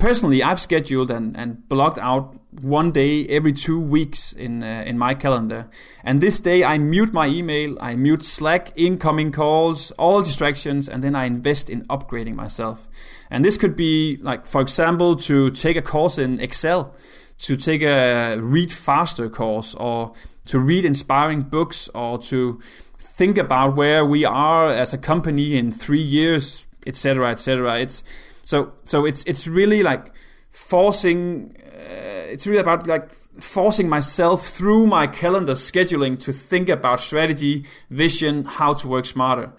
personally, I've scheduled and, and blocked out one day every two weeks in uh, in my calendar. And this day, I mute my email, I mute Slack, incoming calls, all distractions, and then I invest in upgrading myself. And this could be like, for example, to take a course in Excel, to take a read faster course, or to read inspiring books, or to think about where we are as a company in three years, etc., etc. It's so so it's it's really like forcing. Uh, it's really about like forcing myself through my calendar scheduling to think about strategy, vision, how to work smarter.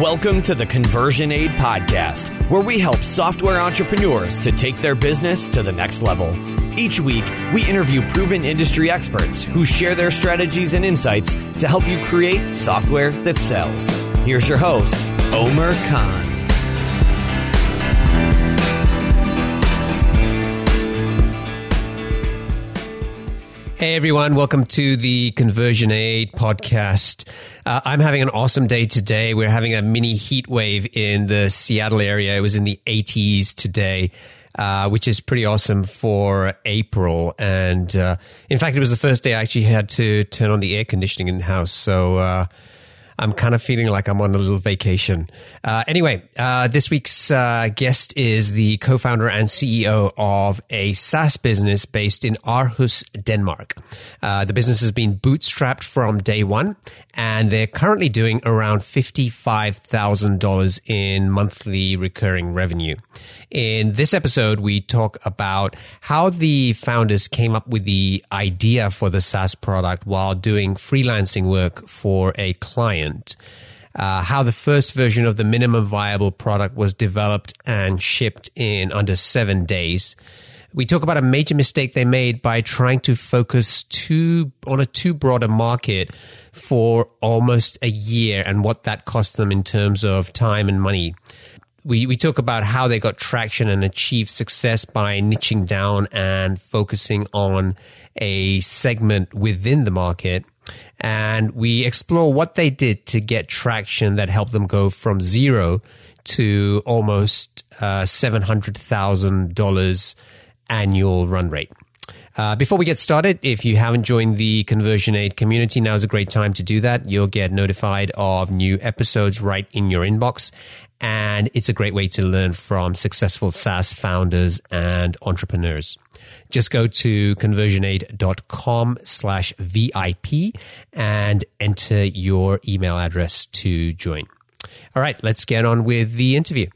Welcome to the Conversion Aid Podcast, where we help software entrepreneurs to take their business to the next level. Each week, we interview proven industry experts who share their strategies and insights to help you create software that sells. Here's your host, Omer Khan. Hey everyone, welcome to the Conversion Aid podcast. Uh, I'm having an awesome day today. We're having a mini heat wave in the Seattle area. It was in the 80s today. Uh, which is pretty awesome for April. And uh, in fact, it was the first day I actually had to turn on the air conditioning in the house. So uh, I'm kind of feeling like I'm on a little vacation. Uh, anyway, uh, this week's uh, guest is the co-founder and CEO of a SaaS business based in Aarhus, Denmark. Uh, the business has been bootstrapped from day one, and they're currently doing around $55,000 in monthly recurring revenue. In this episode, we talk about how the founders came up with the idea for the SaaS product while doing freelancing work for a client. Uh, how the first version of the minimum viable product was developed and shipped in under seven days. We talk about a major mistake they made by trying to focus too on a too broad a market for almost a year and what that cost them in terms of time and money we, we talk about how they got traction and achieved success by niching down and focusing on a segment within the market. And we explore what they did to get traction that helped them go from zero to almost uh, $700,000 annual run rate. Uh, before we get started, if you haven't joined the Conversion Aid community, now is a great time to do that. You'll get notified of new episodes right in your inbox. And it's a great way to learn from successful SaaS founders and entrepreneurs. Just go to conversionaid.com slash VIP and enter your email address to join. All right, let's get on with the interview.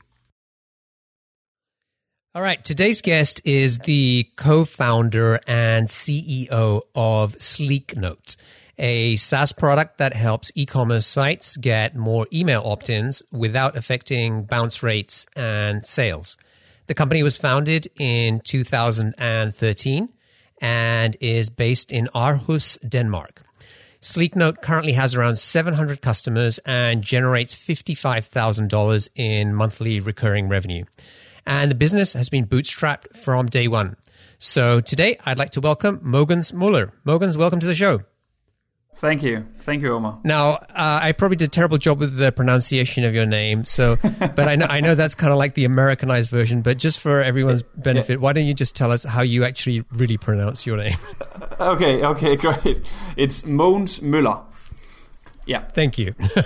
All right, today's guest is the co founder and CEO of Sleeknote, a SaaS product that helps e commerce sites get more email opt ins without affecting bounce rates and sales. The company was founded in 2013 and is based in Aarhus, Denmark. Sleeknote currently has around 700 customers and generates $55,000 in monthly recurring revenue and the business has been bootstrapped from day one. So today I'd like to welcome Mogens Møller. Mogens, welcome to the show. Thank you. Thank you, Omer. Now, uh, I probably did a terrible job with the pronunciation of your name. So, but I know, I know that's kind of like the Americanized version, but just for everyone's benefit, yeah. why don't you just tell us how you actually really pronounce your name? okay. Okay. Great. It's Mogens Møller. Yeah. Thank you.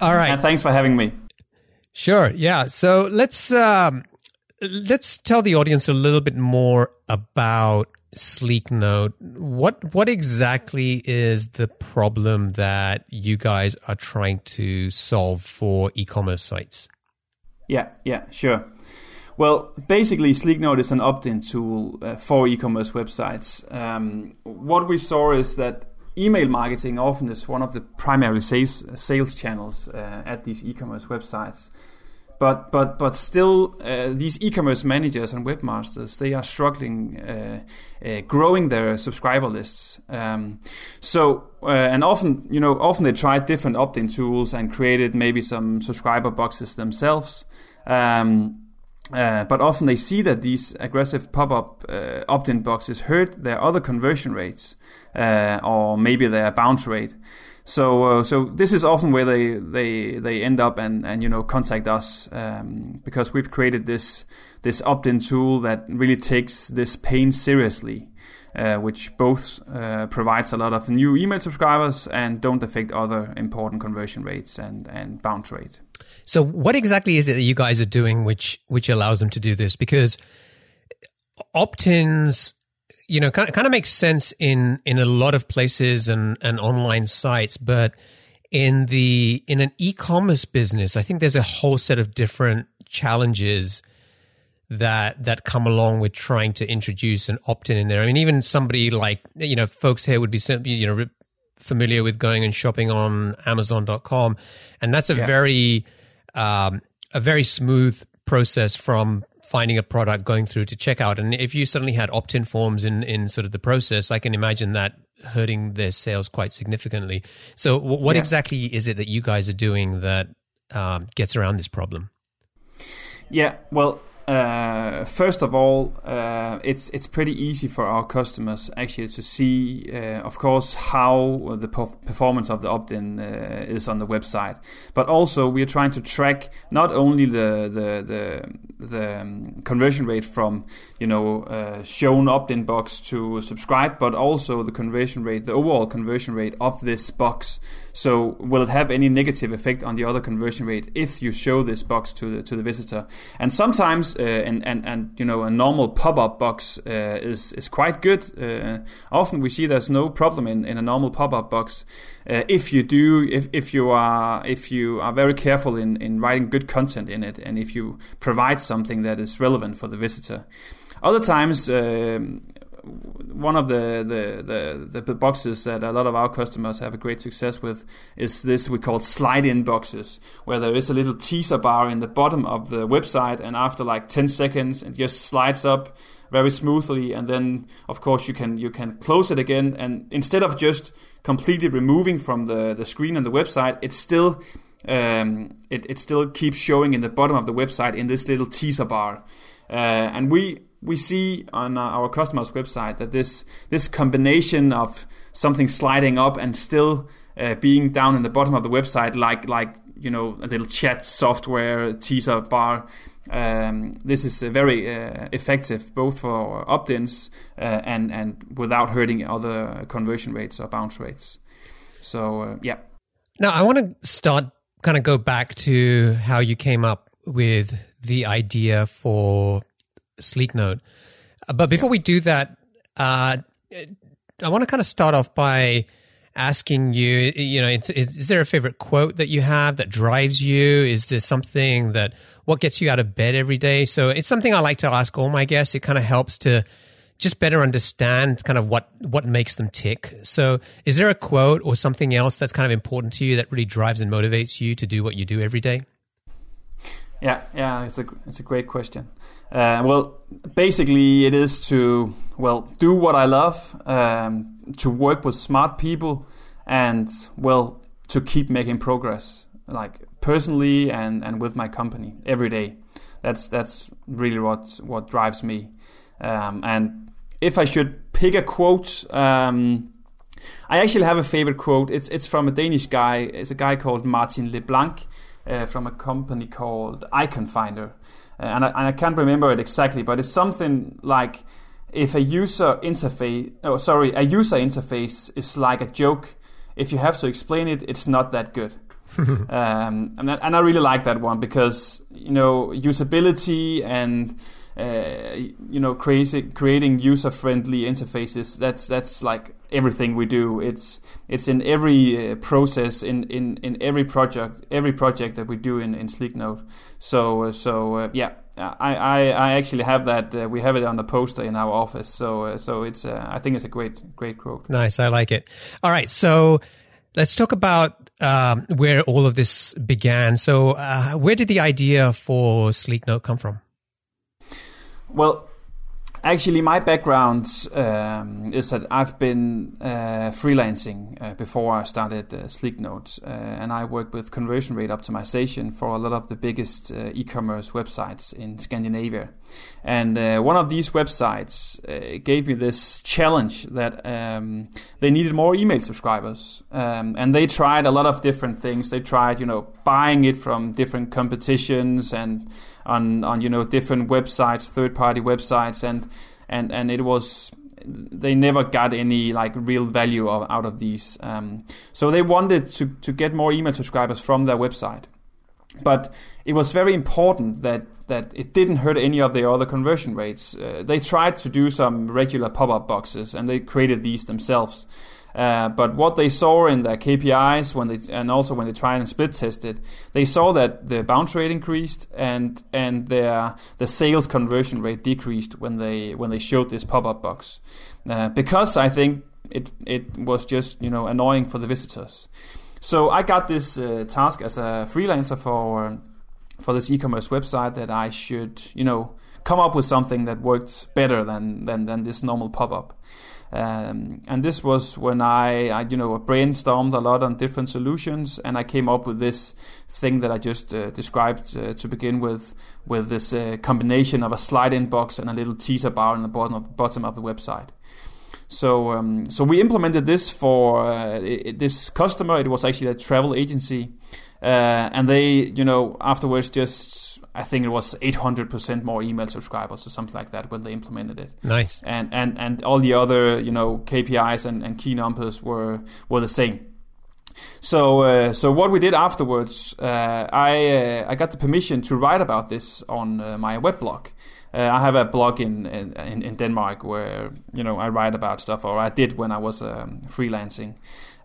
All right. And thanks for having me. Sure. Yeah. So let's um, let's tell the audience a little bit more about Sleeknote. What what exactly is the problem that you guys are trying to solve for e-commerce sites? Yeah. Yeah. Sure. Well, basically, Sleeknote is an opt-in tool uh, for e-commerce websites. Um, what we saw is that email marketing often is one of the primary sales sales channels uh, at these e-commerce websites. But but but still, uh, these e-commerce managers and webmasters they are struggling uh, uh, growing their subscriber lists. Um, so uh, and often you know often they tried different opt-in tools and created maybe some subscriber boxes themselves. Um, uh, but often they see that these aggressive pop-up uh, opt-in boxes hurt their other conversion rates uh, or maybe their bounce rate. So uh, so this is often where they they they end up and and you know contact us um, because we've created this this opt-in tool that really takes this pain seriously. Uh, which both uh, provides a lot of new email subscribers and don't affect other important conversion rates and, and bounce rate. So, what exactly is it that you guys are doing which which allows them to do this? Because opt-ins you know, kind of, kind of makes sense in in a lot of places and and online sites, but in the in an e-commerce business, I think there's a whole set of different challenges that that come along with trying to introduce an opt-in in there. I mean, even somebody like you know, folks here would be you know familiar with going and shopping on Amazon.com, and that's a yeah. very um, a very smooth process from finding a product going through to checkout. And if you suddenly had opt in forms in, in sort of the process, I can imagine that hurting their sales quite significantly. So, w- what yeah. exactly is it that you guys are doing that um, gets around this problem? Yeah, well, uh, first of all, uh, it's it's pretty easy for our customers actually to see, uh, of course, how the performance of the opt-in uh, is on the website, but also we are trying to track not only the the the, the um, conversion rate from you know uh, shown opt-in box to subscribe, but also the conversion rate, the overall conversion rate of this box. So will it have any negative effect on the other conversion rate if you show this box to the to the visitor? And sometimes uh, and, and, and you know a normal pop-up box uh, is is quite good. Uh, often we see there's no problem in, in a normal pop-up box if you do if, if you are if you are very careful in, in writing good content in it and if you provide something that is relevant for the visitor. Other times, um, one of the, the, the, the, boxes that a lot of our customers have a great success with is this we call slide in boxes, where there is a little teaser bar in the bottom of the website, and after like 10 seconds, it just slides up very smoothly, and then of course you can you can close it again, and instead of just completely removing from the, the screen on the website, it's still um, it, it still keeps showing in the bottom of the website in this little teaser bar. Uh, and we we see on uh, our customers' website that this this combination of something sliding up and still uh, being down in the bottom of the website, like like you know a little chat software teaser bar. Um, this is uh, very uh, effective both for opt-ins uh, and and without hurting other conversion rates or bounce rates. So uh, yeah. Now I want to start kind of go back to how you came up with the idea for Sleeknote. note. but before we do that, uh, I want to kind of start off by asking you, you know, is, is, there a favorite quote that you have that drives you? Is there something that, what gets you out of bed every day? So it's something I like to ask all my guests. It kind of helps to just better understand kind of what, what makes them tick. So is there a quote or something else that's kind of important to you that really drives and motivates you to do what you do every day? Yeah, yeah, it's a it's a great question. Uh, well, basically, it is to well do what I love, um, to work with smart people, and well to keep making progress, like personally and and with my company every day. That's that's really what what drives me. Um, and if I should pick a quote. Um, I actually have a favorite quote. It's it's from a Danish guy. It's a guy called Martin LeBlanc, uh, from a company called Iconfinder. Uh, and, I, and I can't remember it exactly, but it's something like if a user interface, oh sorry, a user interface is like a joke. If you have to explain it, it's not that good. um, and, that, and, I really like that one because you know usability and uh, you know crazy, creating user friendly interfaces. That's that's like everything we do. It's it's in every uh, process in, in, in every project every project that we do in in Sleeknote. So uh, so uh, yeah. I, I, I actually have that. Uh, we have it on the poster in our office. So uh, so it's uh, I think it's a great great quote. Nice, I like it. All right, so let's talk about um, where all of this began. So where did the idea for Sleeknote come from? Well, Actually, my background um, is that I've been uh, freelancing uh, before I started uh, Sleeknote, uh, and I worked with conversion rate optimization for a lot of the biggest uh, e-commerce websites in Scandinavia. And uh, one of these websites gave me this challenge that um, they needed more email subscribers, um, and they tried a lot of different things. They tried, you know, buying it from different competitions and on on you know different websites, third party websites, and and and it was they never got any like real value of, out of these. Um, so they wanted to to get more email subscribers from their website, but it was very important that that it didn't hurt any of their other conversion rates. Uh, they tried to do some regular pop up boxes, and they created these themselves. Uh, but what they saw in their KPIs when they and also when they tried and split tested, they saw that the bounce rate increased and and their the sales conversion rate decreased when they when they showed this pop up box, uh, because I think it it was just you know annoying for the visitors. So I got this uh, task as a freelancer for for this e-commerce website that I should you know come up with something that worked better than than than this normal pop up. Um, and this was when I, I, you know, brainstormed a lot on different solutions, and I came up with this thing that I just uh, described uh, to begin with, with this uh, combination of a slide-in box and a little teaser bar in the bottom of, bottom of the website. So, um, so we implemented this for uh, it, this customer. It was actually a travel agency, uh, and they, you know, afterwards just I think it was 800% more email subscribers or something like that when they implemented it. Nice. And and and all the other you know KPIs and, and key numbers were were the same. So uh, so what we did afterwards, uh, I uh, I got the permission to write about this on uh, my web blog. Uh, I have a blog in, in, in Denmark where you know I write about stuff, or I did when I was um, freelancing.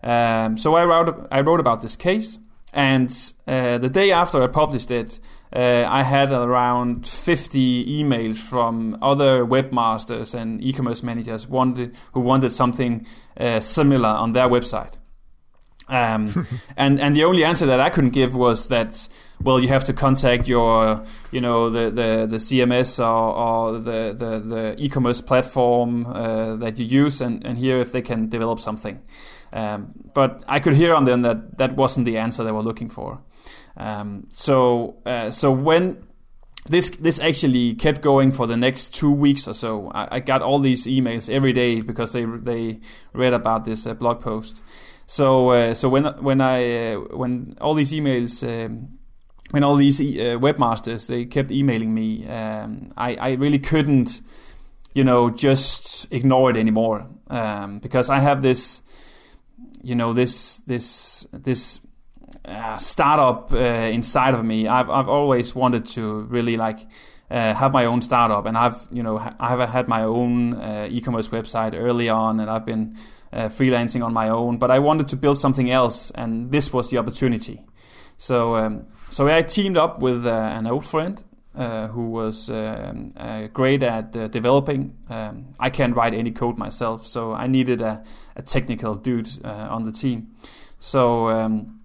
Um, so I wrote I wrote about this case, and uh, the day after I published it, uh, I had around 50 emails from other webmasters and e-commerce managers wanted, who wanted something uh, similar on their website. Um, and and the only answer that I couldn't give was that well you have to contact your you know the the, the CMS or, or the, the, the e-commerce platform uh, that you use and, and hear if they can develop something. Um, but I could hear on them that that wasn't the answer they were looking for. Um, so uh, so when this this actually kept going for the next two weeks or so. I, I got all these emails every day because they they read about this uh, blog post. So uh, so when when I uh, when all these emails. Um, when all these uh, webmasters they kept emailing me, um, I, I really couldn't, you know, just ignore it anymore um, because I have this, you know, this this this uh, startup uh, inside of me. I've I've always wanted to really like uh, have my own startup, and I've you know I've had my own uh, e-commerce website early on, and I've been uh, freelancing on my own. But I wanted to build something else, and this was the opportunity. So um, so I teamed up with uh, an old friend. Who was um, great at developing? Um, I can't write any code myself, so I needed a, a technical dude on the team. So um,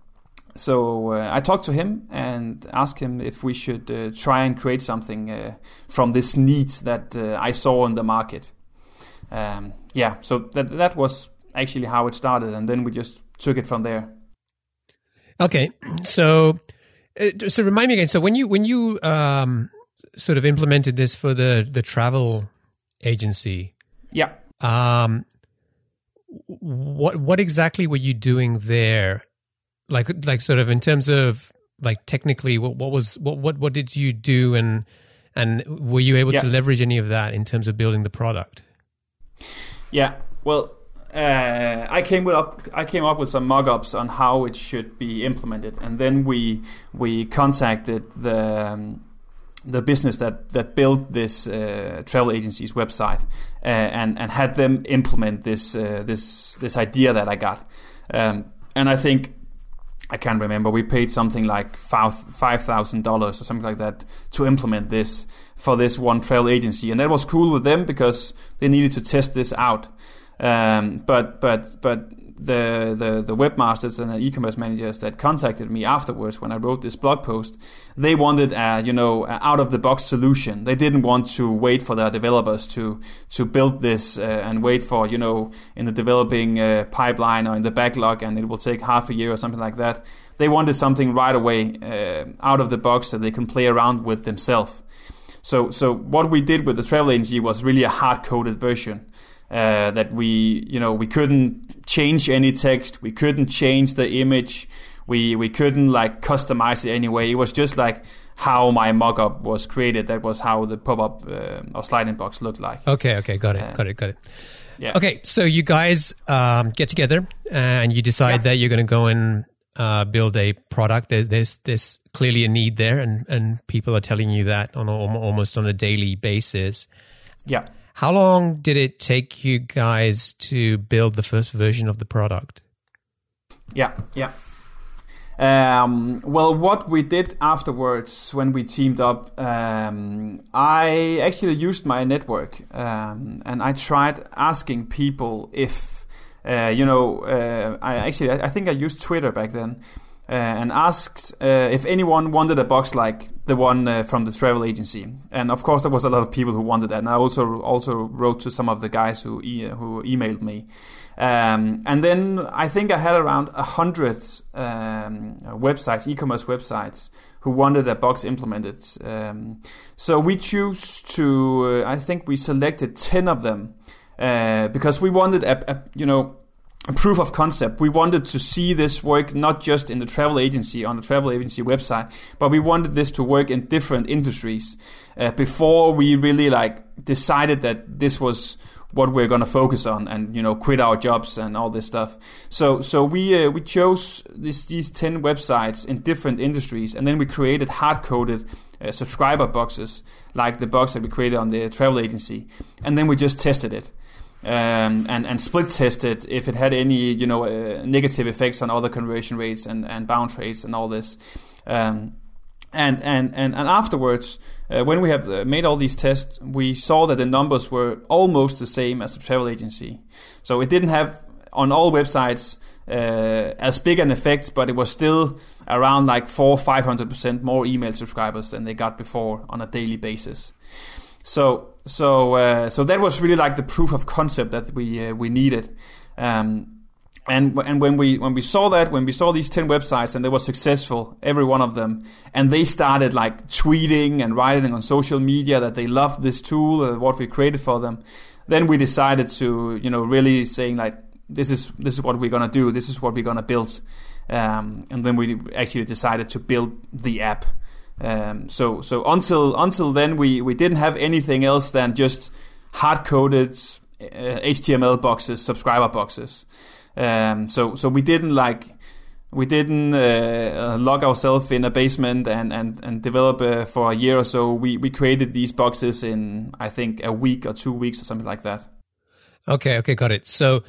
so uh, I talked to him and asked him if we should uh, try and create something uh, from this need that uh, I saw in the market. Um, yeah, so that that was actually how it started, and then we just took it from there. Okay, so uh, so remind me again. So when you when you um, sort of implemented this for the the travel agency, yeah. Um, what what exactly were you doing there like like sort of in terms of like technically what, what was what what what did you do and and were you able yeah. to leverage any of that in terms of building the product yeah well uh, I came with up I came up with some mock-ups on how it should be implemented and then we we contacted the um, the business that that built this uh, travel agency's website uh, and and had them implement this uh, this this idea that I got um, and I think I can't remember. We paid something like five thousand dollars or something like that to implement this for this one travel agency, and that was cool with them because they needed to test this out. Um, but but but the, the the webmasters and the e-commerce managers that contacted me afterwards when I wrote this blog post, they wanted a you know out of the box solution. They didn't want to wait for their developers to to build this uh, and wait for you know in the developing uh, pipeline or in the backlog and it will take half a year or something like that. They wanted something right away uh, out of the box that they can play around with themselves. So so what we did with the travel agency was really a hard coded version uh, that we you know we couldn't change any text, we couldn't change the image, we we couldn't like customize it anyway. It was just like how my mockup was created. That was how the pop up uh, or sliding box looked like. Okay, okay, got it, Uh, got it, got it. Yeah. Okay, so you guys um, get together and you decide Yeah. that you're going to go and uh, build a product. There's, there's there's clearly a need there, and and people are telling you that on a, almost on a daily basis. Yeah. How long did it take you guys to build the first version of the product? Yeah, yeah. Um, well, what we did afterwards when we teamed up, um, I actually used my network um, and I tried asking people if, uh, you know, uh, I actually I think I used Twitter back then. Uh, and asked uh, if anyone wanted a box like the one uh, from the travel agency, and of course there was a lot of people who wanted that. And I also also wrote to some of the guys who e- who emailed me, um, and then I think I had around a hundred um, websites, e-commerce websites, who wanted a box implemented. Um, so we choose to, uh, I think we selected ten of them uh, because we wanted a, a you know proof of concept. We wanted to see this work not just in the travel agency on the travel agency website, but we wanted this to work in different industries uh, before we really like decided that this was what we're going to focus on and you know quit our jobs and all this stuff. So so we uh, we chose this, these 10 websites in different industries and then we created hard coded uh, subscriber boxes like the box that we created on the travel agency and then we just tested it um, and and split tested if it had any you know uh, negative effects on other conversion rates and and bounce rates and all this. Um, and and and and afterwards, uh, when we have uh, made all these tests, we saw that the numbers were almost the same as the travel agency. So it didn't have on all websites uh, as big an effect, but it was still around like four five hundred percent more email subscribers than they got before on a daily basis. So so uh, so that was really like the proof of concept that we uh, we needed. Um, and and when we when we saw that when we saw these 10 websites and they were successful every one of them and they started like tweeting and writing on social media that they loved this tool uh, what we created for them then we decided to you know really saying like this is this is what we're going to do this is what we're going to build um, and then we actually decided to build the app um, so so until until then we we didn't have anything else than just hard coded uh, HTML boxes subscriber boxes um, so so we didn't like we didn't uh, lock ourselves in a basement and and and develop uh, for a year or so. We we created these boxes in I think a week or two weeks or something like that. Okay, okay, got it. So,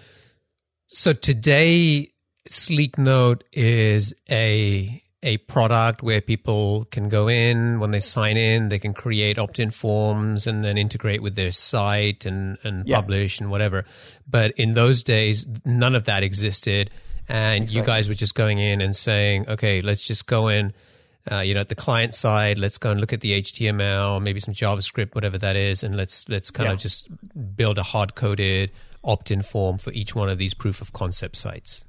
so today, Sleeknote is a a product where people can go in when they sign in, they can create opt-in forms and then integrate with their site and and Yeah. publish and whatever. But in those days, none of that existed, and you guys were just going in and saying, okay, let's just go in. Uh, you know, at the client side, let's go and look at the HTML, maybe some JavaScript, whatever that is, and let's let's kind Yeah. of just build a hard coded opt-in form for each one of these proof of concept sites.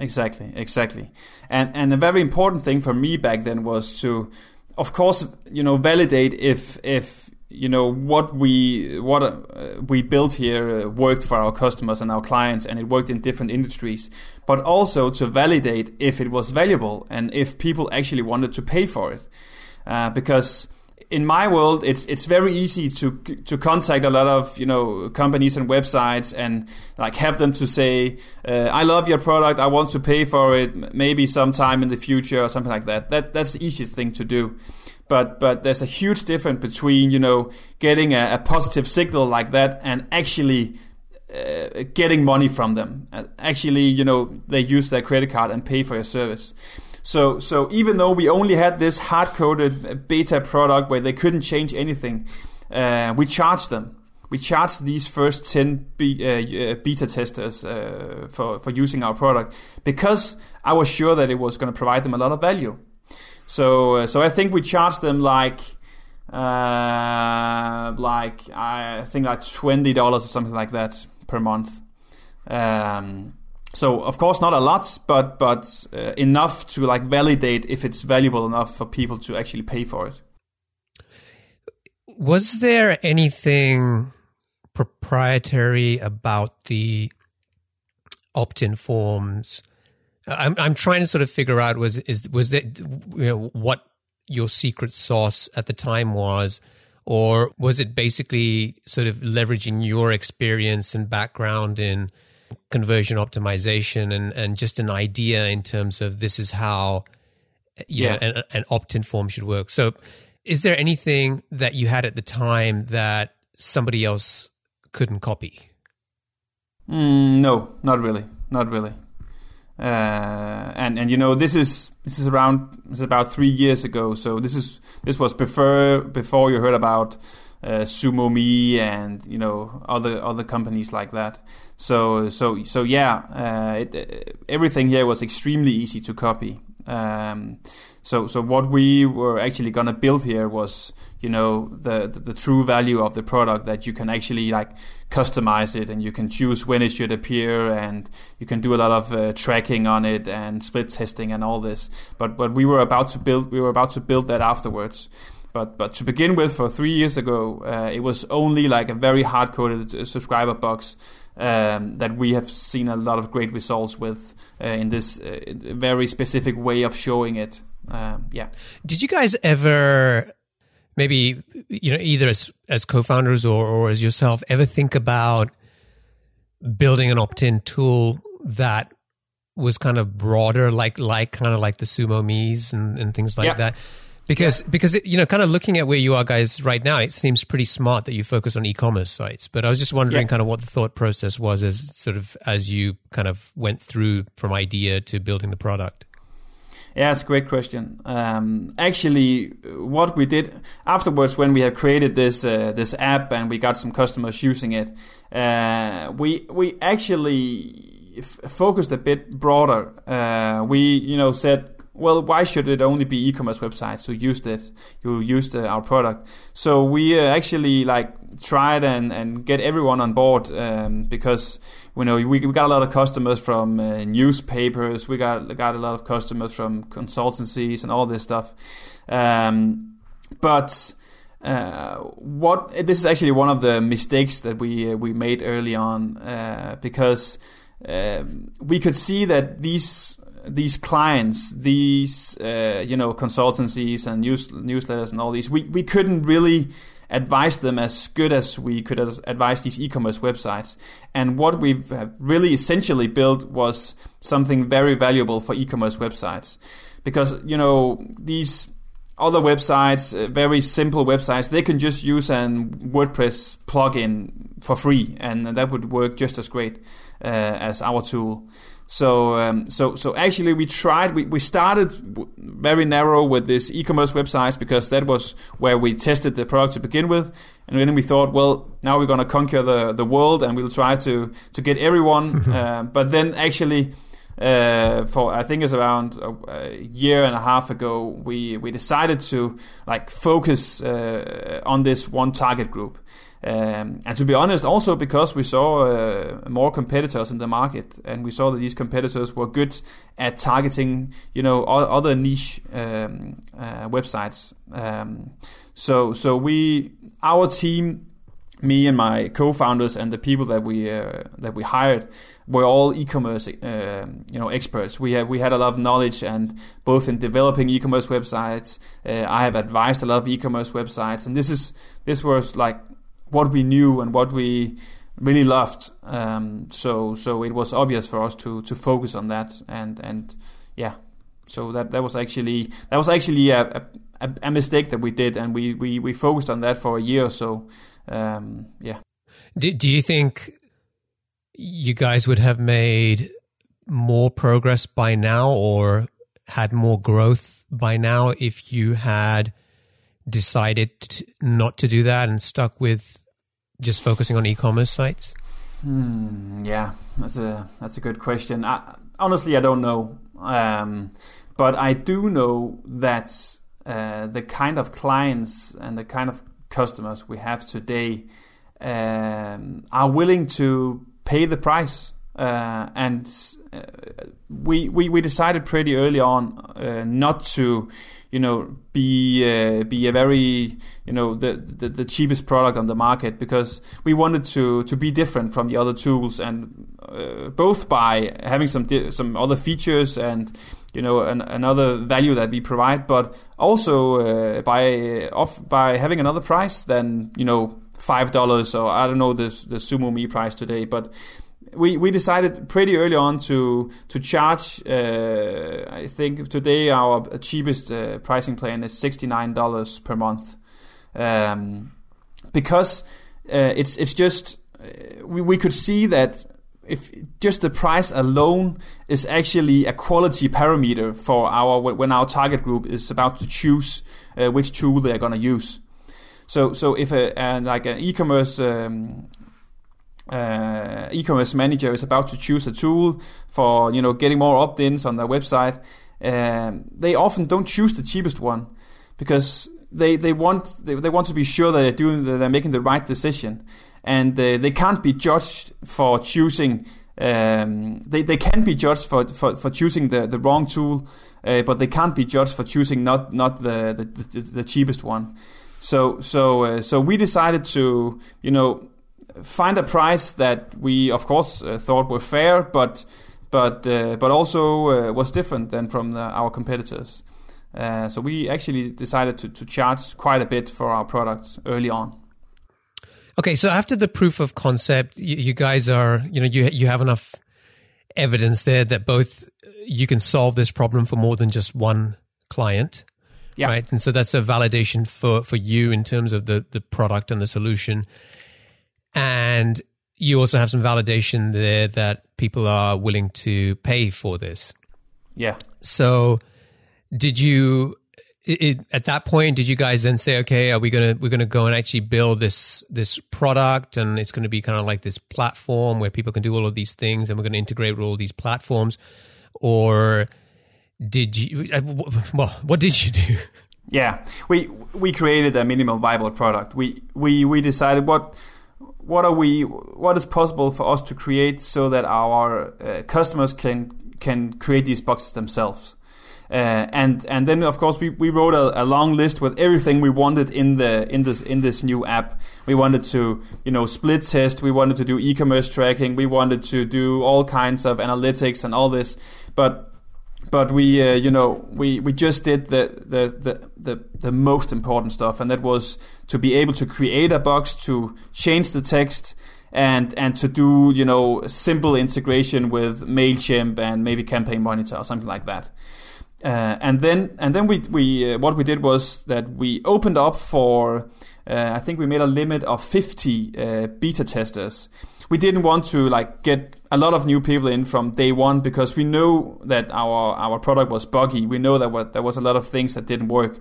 Exactly, exactly. And and a very important thing for me back then was to, of course, you know, validate if if you know what we what uh, we built here uh, worked for our customers and our clients, and it worked in different industries. But also to validate if it was valuable and if people actually wanted to pay for it, uh, because in my world, it's it's very easy to to contact a lot of you know companies and websites and like have them to say, uh, "I love your product. I want to pay for it. Maybe sometime in the future or something like that." That that's the easiest thing to do. But but there's a huge difference between you know getting a, a positive signal like that and actually uh, getting money from them. Uh, actually, you know, they use their credit card and pay for your service. So, so even though we only had this hard-coded beta product where they couldn't change anything, uh, we charged them. we charged these first 10 be, uh, beta testers uh, for, for using our product because I was sure that it was going to provide them a lot of value. So, uh, so I think we charged them like, uh, like I think like twenty dollars or something like that per month. Um, so of course not a lot, but but uh, enough to like validate if it's valuable enough for people to actually pay for it. Was there anything proprietary about the opt-in forms? I'm I'm trying to sort of figure out was is was it you know what your secret sauce at the time was or was it basically sort of leveraging your experience and background in conversion optimization and and just an idea in terms of this is how you yeah. know an, an opt-in form should work. So is there anything that you had at the time that somebody else couldn't copy? Mm, no, not really, not really. Uh, and and you know this is this is around this is about three years ago. So this is this was before before you heard about uh, SumoMe and you know other other companies like that. So so so yeah, uh, it, everything here was extremely easy to copy. Um, so so what we were actually gonna build here was you know the, the, the true value of the product that you can actually like customize it and you can choose when it should appear and you can do a lot of uh, tracking on it and split testing and all this. But but we were about to build we were about to build that afterwards. But but to begin with, for three years ago, uh, it was only like a very hard coded uh, subscriber box um, that we have seen a lot of great results with uh, in this uh, very specific way of showing it. Um, yeah. Did you guys ever, maybe you know, either as as co-founders or, or as yourself, ever think about building an opt-in tool that was kind of broader, like like kind of like the SumoMes and, and things like yeah. that? Because yeah. because it, you know, kind of looking at where you are guys right now, it seems pretty smart that you focus on e-commerce sites. But I was just wondering, yeah. kind of what the thought process was as sort of as you kind of went through from idea to building the product. Yeah, it's a great question. Um, actually, what we did afterwards, when we had created this uh, this app and we got some customers using it, uh, we we actually f- focused a bit broader. Uh, we you know said well, why should it only be e-commerce websites who use it, who used uh, our product? So we uh, actually like tried and, and get everyone on board um, because you know we, we got a lot of customers from uh, newspapers, we got got a lot of customers from consultancies and all this stuff, um, but. Uh, what this is actually one of the mistakes that we uh, we made early on uh, because um, we could see that these these clients, these uh, you know consultancies and news newsletters and all these, we we couldn't really advise them as good as we could advise these e-commerce websites. And what we've really essentially built was something very valuable for e-commerce websites, because you know these other websites, uh, very simple websites, they can just use an WordPress plugin for free, and that would work just as great uh, as our tool. So, um, so, so actually, we tried. We, we started very narrow with this e-commerce websites because that was where we tested the product to begin with, and then we thought, well, now we're going to conquer the the world, and we'll try to to get everyone. uh, but then actually. Uh, for I think it's around a, year and a half ago, we we decided to like focus uh, on this one target group, um, and to be honest, also because we saw uh, more competitors in the market, and we saw that these competitors were good at targeting, you know, other niche um, uh, websites. Um, so, so we, our team, me and my co-founders and the people that we uh, that we hired were all e-commerce, uh, you know, experts. We have we had a lot of knowledge, and both in developing e-commerce websites, uh, I have advised a lot of e-commerce websites, and this is this was like what we knew and what we really loved. Um, so so it was obvious for us to to focus on that and and yeah. So that that was actually that was actually a, a, a mistake that we did, and we, we, we focused on that for a year or so. Um, yeah. Do Do you think you guys would have made more progress by now, or had more growth by now if you had decided not to do that and stuck with just focusing on e-commerce sites? Hmm, yeah, that's a that's a good question. I, honestly, I don't know, um, but I do know that uh, the kind of clients and the kind of customers we have today um, are willing to pay the price. Uh, and uh, we, we we decided pretty early on uh, not to, you know, be uh, be a very you know the, the, the cheapest product on the market because we wanted to to be different from the other tools and uh, both by having some di- some other features and you know an, another value that we provide, but also uh, by off by having another price than you know five dollars or I don't know the the SumoMe price today, but we we decided pretty early on to to charge. Uh, I think today our cheapest uh, pricing plan is sixty nine dollars per month, um, because uh, it's it's just uh, we we could see that if just the price alone is actually a quality parameter for our when our target group is about to choose uh, which tool they're going to use. So so if a, a like an e-commerce um, uh, e-commerce manager is about to choose a tool for you know getting more opt-ins on their website, um, they often don't choose the cheapest one because they they want they, they want to be sure that they're doing that they're making the right decision, and uh, they can't be judged for choosing. Um, they they can be judged for for, for choosing the, the wrong tool, uh, but they can't be judged for choosing not not the the, the, cheapest one. So so uh, so we decided to you know find a price that we, of course, uh, thought were fair, but but uh, but also uh, was different than from the, our competitors. So we actually decided to, to charge quite a bit for our products early on. Okay, so after the proof of concept, you, you guys are you know you you have enough evidence there that both uh, you can solve this problem for more than just one client. Yeah. Right. And so that's a validation for, for you in terms of the, the product and the solution. And you also have some validation there that people are willing to pay for this. Yeah. So, did you it, at that point did you guys then say okay are we gonna we're gonna go and actually build this this product? And it's going to be kind of like this platform where people can do all of these things and we're going to integrate with all these platforms? Or did you uh, well what did you do? Yeah. We we created a minimal viable product. We we we decided what what are we what is possible for us to create so that our uh, customers can can create these boxes themselves uh, and and then of course we, we wrote a, a, long list with everything we wanted in the in this in this new app. We wanted to you know split test. We wanted to do e-commerce tracking. We wanted to do all kinds of analytics and all this. But but we uh, you know we, we just did the, the the, the the most important stuff, and that was to be able to create a box to change the text and and to do you know simple integration with Mailchimp and maybe Campaign Monitor or something like that. Uh, and then and then we we uh, what we did was that we opened up for uh, I think we made a limit of 50 uh, beta testers. We didn't want to like get a lot of new people in from day one because we know that our our product was buggy. We know that what, there was a lot of things that didn't work.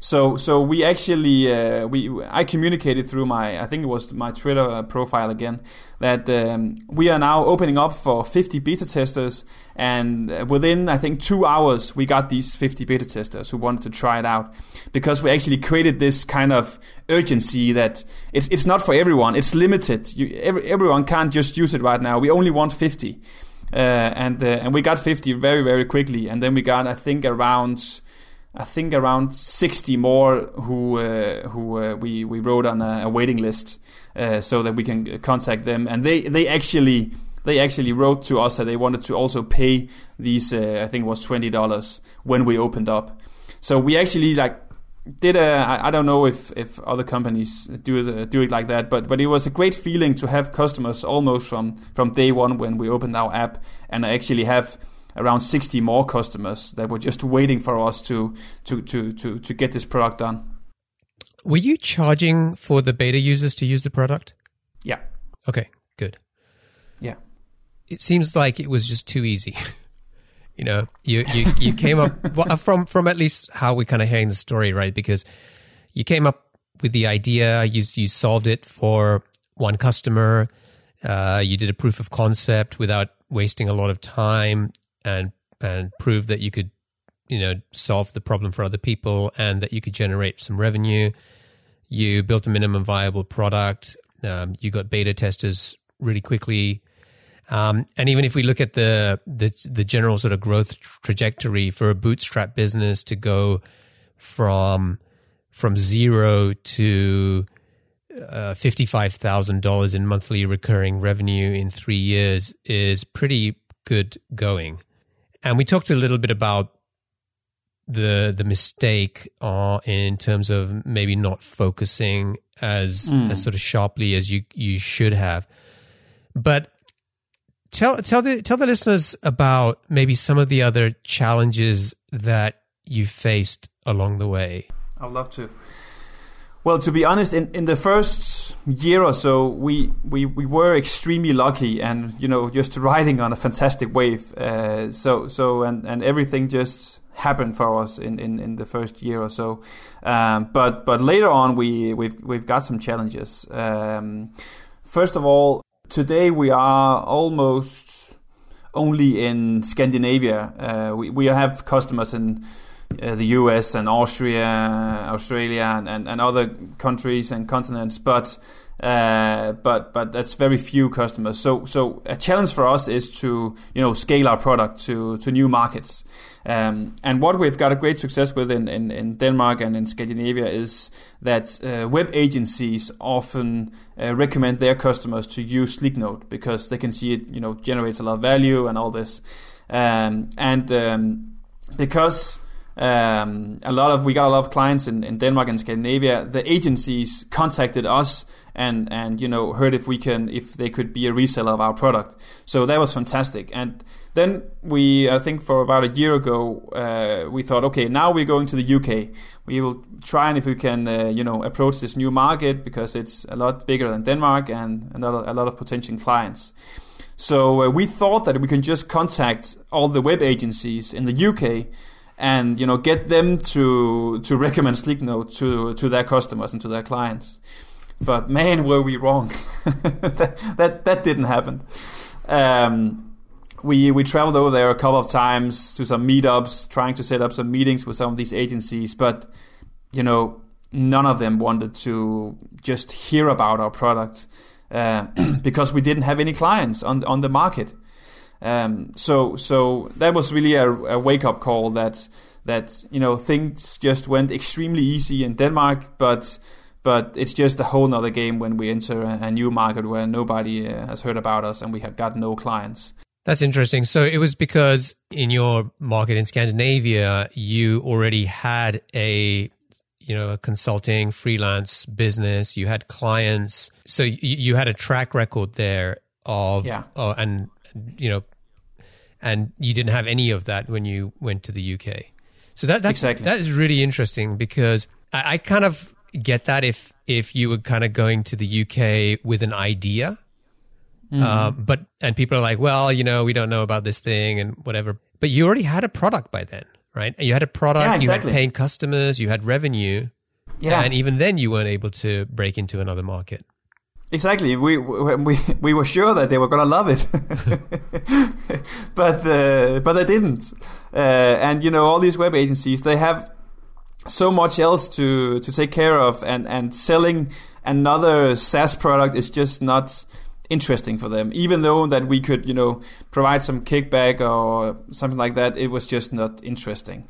So so we actually uh, we I communicated through my I think it was my Twitter uh, profile again that um, we are now opening up for 50 beta testers and within I think 2 hours we got these 50 beta testers who wanted to try it out. Because we actually created this kind of urgency that it's it's not for everyone. It's limited. You, every, everyone can't just use it right now. We only want 50 uh, and uh, and we got 50 very very quickly. And then we got I think around I think around 60 more who uh, who uh, we we wrote on a, a waiting list uh, so that we can contact them, and they they actually they actually wrote to us that they wanted to also pay these uh, I think it was twenty dollars when we opened up. So we actually like did a I, I don't know if if other companies do it do it like that, but but it was a great feeling to have customers almost from from day one when we opened our app and actually have around 60 more customers that were just waiting for us to to to to to get this product done. Were you charging for the beta users to use the product? Yeah. Okay, good. Yeah. It seems like it was just too easy. you know, you you you came up from from at least how we're kind of hearing the story, right? Because you came up with the idea, you you solved it for one customer. Uh, you did a proof of concept without wasting a lot of time and and proved that you could you know solve the problem for other people and that you could generate some revenue you built a minimum viable product um, you got beta testers really quickly um, and even if we look at the, the the general sort of growth trajectory for a bootstrap business to go from from zero to uh, $55,000 in monthly recurring revenue in three years is pretty good going. And we talked a little bit about the the mistake uh, in terms of maybe not focusing as mm. as sort of sharply as you you should have. But tell tell the tell the listeners about maybe some of the other challenges that you faced along the way. I'd love to. Well, to be honest, in, in the first year or so, we, we, we were extremely lucky, and you know, just riding on a fantastic wave. Uh, so so and, and everything just happened for us in, in, in the first year or so. Um, but but later on, we we've we've got some challenges. Um, first of all, today we are almost only in Scandinavia. Uh, we we have customers in uh, the US and Austria, Australia, and, and, and, other countries and continents, but uh, but but that's very few customers. So so a challenge for us is to you know scale our product to to new markets. Um, and what we've got a great success with in, in, in Denmark and in Scandinavia is that uh, web agencies often uh, recommend their customers to use Sleeknote because they can see it you know generates a lot of value and all this. Um, and um, because um, a lot of we got a lot of clients in, in Denmark and Scandinavia. The agencies contacted us and and you know heard if we can if they could be a reseller of our product. So that was fantastic. And then we I think for about a year ago uh, we thought okay now we're going to the UK. We will try and if we can uh, you know approach this new market because it's a lot bigger than Denmark and another a lot of potential clients. So uh, we thought that we can just contact all the web agencies in the UK and you know get them to to recommend Sleeknote to to their customers and to their clients. But man, were we wrong. that, that that didn't happen. Um, we we traveled over there a couple of times to some meetups, trying to set up some meetings with some of these agencies, but you know none of them wanted to just hear about our product uh, because we didn't have any clients on on the market. Um, so so that was really a, a wake up call that that you know things just went extremely easy in Denmark, but but it's just a whole nother game when we enter a, new market where nobody uh, has heard about us and we have got no clients. That's interesting. So it was because in your market in Scandinavia, you already had a you know a consulting freelance business. You had clients, so you, you had a track record there of yeah. Uh, and you know, and you didn't have any of that when you went to the UK. So that that's exactly. that is really interesting because I, I kind of get that if if you were kind of going to the UK with an idea, mm. uh, but and people are like, well, you know, we don't know about this thing and whatever. But you already had a product by then, right? You had a product, yeah, exactly. you had paying customers, you had revenue, yeah, and even then you weren't able to break into another market. Exactly. We we we were sure that they were gonna love it, but uh, but they didn't. Uh, and you know, all these web agencies they have so much else to to take care of, and and selling another SaaS product is just not interesting for them. Even though that we could you know provide some kickback or something like that, it was just not interesting.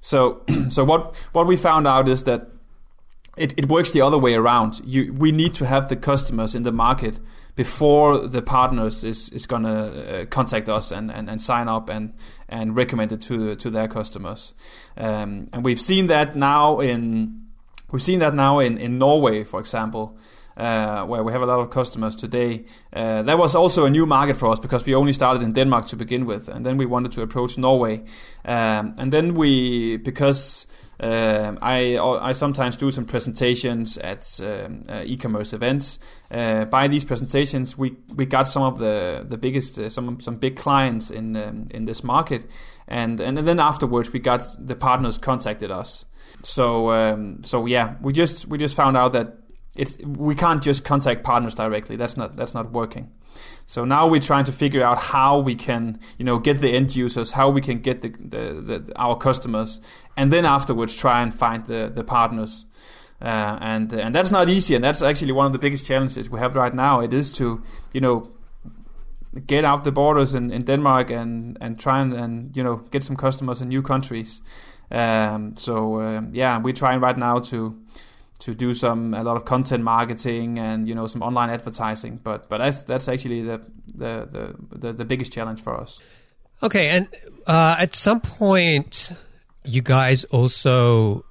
So so what what we found out is that it, it works the other way around. You, we need to have the customers in the market before the partners is, is going to uh, contact us and, and, and sign up and, and recommend it to, to their customers. Um, and we've seen that now in, we've seen that now in, in Norway, for example. Uh, where we have a lot of customers today. Uh, that was also a new market for us because we only started in Denmark to begin with, and then we wanted to approach Norway. Um, and then we, because um, I I sometimes do some presentations at um, uh, e-commerce events. Uh, by these presentations, we, we got some of the the biggest uh, some some big clients in um, in this market, and and then afterwards we got the partners contacted us. So um, so yeah, we just we just found out that it's we can't just contact partners directly. That's not that's not working. So now we're trying to figure out how we can, you know, get the end users, how we can get the, the, the our customers, and then afterwards try and find the the partners. Uh, and and that's not easy, and that's actually one of the biggest challenges we have right now. It is to, you know, get out the borders in, in Denmark and and try and, and you know get some customers in new countries. Um, so uh, yeah, we're trying right now to to do some a lot of content marketing and you know some online advertising. But but that's that's actually the the the, the, the biggest challenge for us. Okay, and uh, at some point, you guys also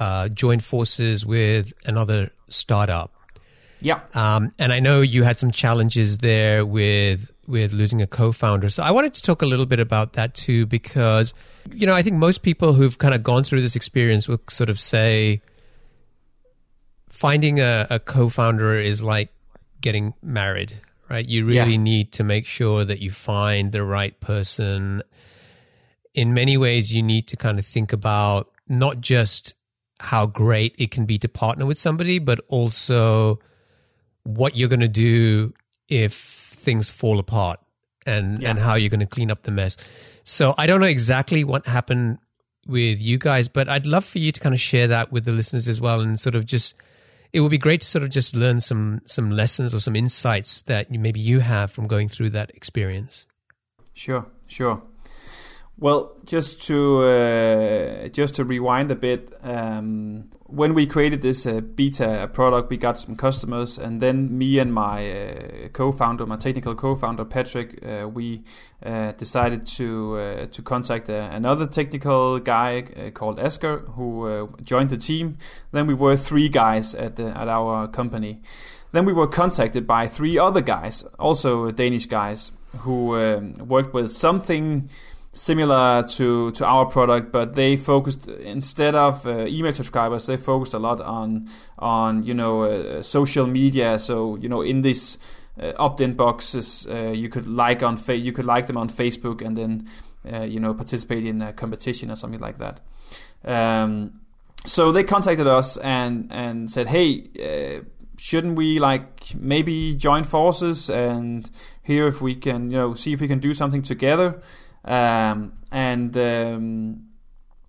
uh, joined forces with another startup. Yeah. Um, and I know you had some challenges there with with losing a co-founder. So I wanted to talk a little bit about that too, because you know I think most people who've kind of gone through this experience will sort of say finding a, a co-founder is like getting married, right? You really yeah. need to make sure that you find the right person. In many ways, you need to kind of think about not just how great it can be to partner with somebody, but also what you're going to do if things fall apart and, yeah. and how you're going to clean up the mess. So I don't know exactly what happened with you guys, but I'd love for you to kind of share that with the listeners as well and sort of just it would be great to sort of just learn some some lessons or some insights that maybe you have from going through that experience. Sure, sure. Well, just to uh, just to rewind a bit, um, when we created this uh, beta product, we got some customers, and then me and my uh, co-founder, my technical co-founder Patrick, uh, we uh, decided to uh, to contact another technical guy called Esker, who joined the team. Then we were three guys at at our company. Then we were contacted by three other guys, also Danish guys, who um, worked with something similar to to our product, but they focused instead of uh, email subscribers, they focused a lot on on you know uh, social media. So you know in these uh, opt-in boxes, uh, you could like on fa- you could like them on Facebook and then uh, you know participate in a competition or something like that. Um, so they contacted us and and said, hey. Uh, shouldn't we like maybe join forces and hear if we can you know see if we can do something together um, and um,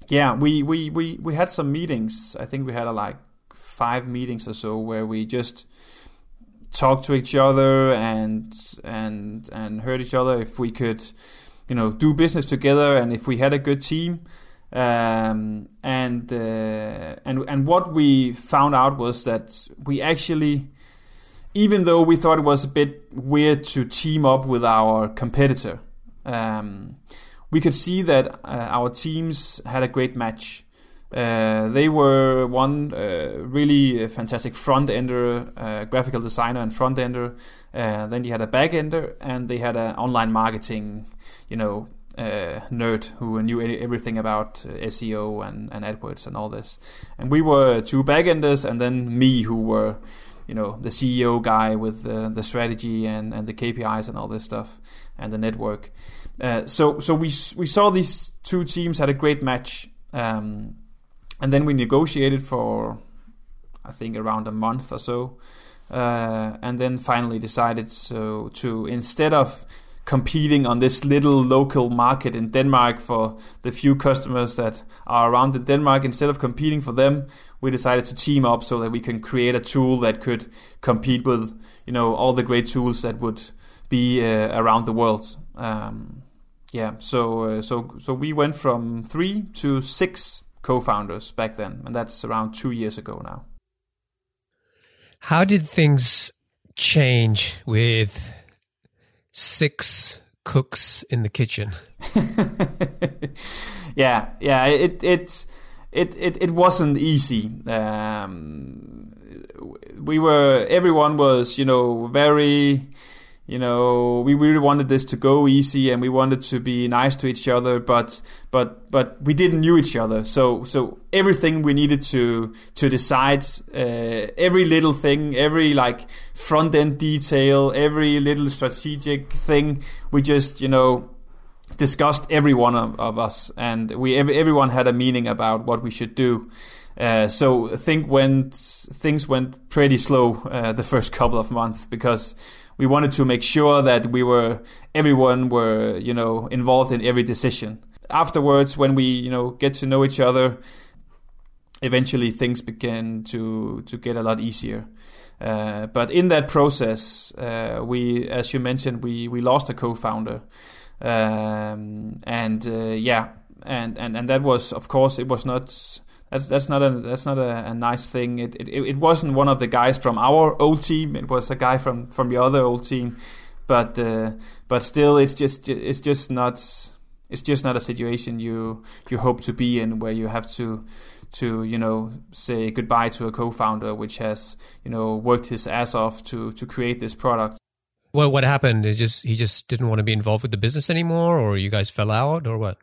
yeah, we, we, we, we had some meetings. I think we had a, like five meetings or so where we just talked to each other and and and heard each other if we could, you know, do business together and if we had a good team. Um, and uh, and and what we found out was that we actually, even though we thought it was a bit weird to team up with our competitor, um, we could see that uh, our teams had a great match. Uh, they were one uh, really fantastic front ender, uh, graphical designer and front ender. Uh, then you had a back ender, and they had an online marketing, you know, uh, nerd who knew everything about SEO and, and AdWords and all this. And we were two back enders, and then me who were, you know, the CEO guy with the, the strategy and, and the KPIs and all this stuff and the network. Uh, so so we we saw these two teams had a great match, um, and then we negotiated for I think around a month or so, uh, and then finally decided so to instead of competing on this little local market in Denmark for the few customers that are around in Denmark, instead of competing for them, we decided to team up so that we can create a tool that could compete with you know all the great tools that would be uh, around the world. Um, yeah, so uh, so so we went from three to six co-founders back then, and that's around two years ago now. How did things change with six cooks in the kitchen? yeah, yeah, it it it it, it wasn't easy. Um, we were everyone was you know very you know we really wanted this to go easy and we wanted to be nice to each other but but but we didn't knew each other. So so everything we needed to to decide uh, every little thing every like front end detail every little strategic thing we just you know discussed every one of, of us and we every, everyone had a meaning about what we should do. Uh, so think went things went pretty slow uh, the first couple of months because we wanted to make sure that we were everyone were you know involved in every decision. Afterwards, when we you know get to know each other, eventually things began to to get a lot easier. Uh, but in that process, uh, we, as you mentioned, we we lost a co-founder, um, and uh, yeah, and, and and that was, of course, it was not. That's that's not a that's not a, a nice thing. It, it it wasn't one of the guys from our old team. It was a guy from from the other old team, but uh, but still, it's just it's just not it's just not a situation you you hope to be in where you have to to you know say goodbye to a co-founder which has you know worked his ass off to to create this product well what happened is just he just didn't want to be involved with the business anymore or you guys fell out or what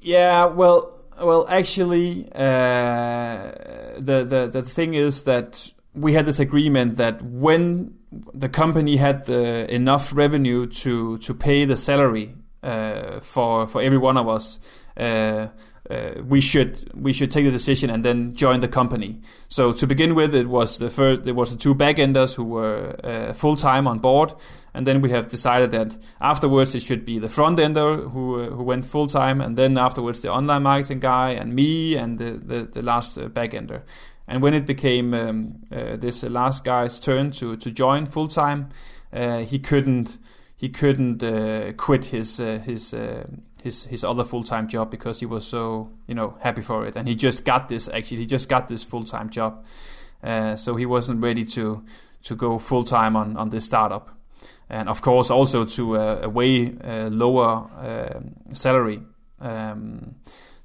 yeah well well actually uh, the the the thing is that we had this agreement that when the company had the, enough revenue to to pay the salary uh, for for every one of us uh, uh, we should we should take the decision and then join the company. So to begin with, it was the first it was the two backenders who were uh, full time on board, and then we have decided that afterwards it should be the front ender who uh, who went full time, and then afterwards the online marketing guy and me and the the, the last uh, backender. And when it became um, uh, this last guy's turn to to join full time, uh, he couldn't he couldn't quit his his his his other full time job because he was so you know happy for it, and he just got this actually he just got this full time job, uh, so he wasn't ready to to go full time on on this startup, and of course also to a, a way uh, lower uh, salary. Um,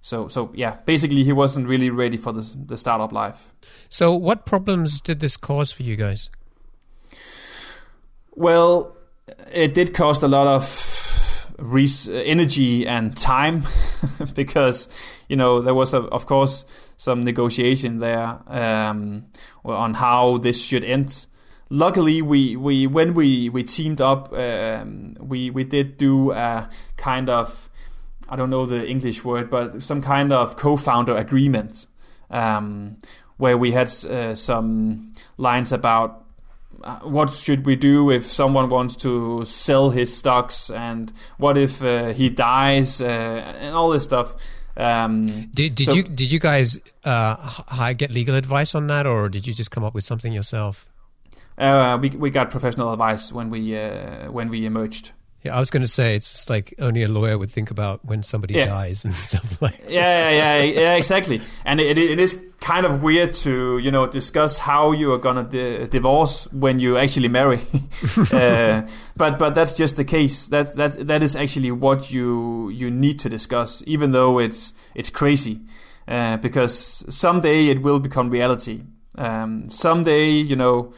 so so yeah, basically he wasn't really ready for the the startup life. So what problems did this cause for you guys? Well, it did cost a lot of res- energy and time because you know there was a, of course some negotiation there um, on how this should end. Luckily, we, we when we, we teamed up, um, we we did do a kind of I don't know the English word, but some kind of co-founder agreement um, where we had uh, some lines about what should we do if someone wants to sell his stocks and what if uh, he dies uh, and all this stuff. Um, did did so, you did you guys uh, get legal advice on that or did you just come up with something yourself? Uh, we we got professional advice when we uh, when we emerged yeah, I was going to say it's just like only a lawyer would think about when somebody yeah. dies and stuff like. That. Yeah, yeah, yeah, yeah, exactly. And it, it is kind of weird to you know discuss how you are gonna di- divorce when you actually marry. uh, but but that's just the case. That that that is actually what you you need to discuss, even though it's it's crazy, uh, because someday it will become reality. Um, someday, you know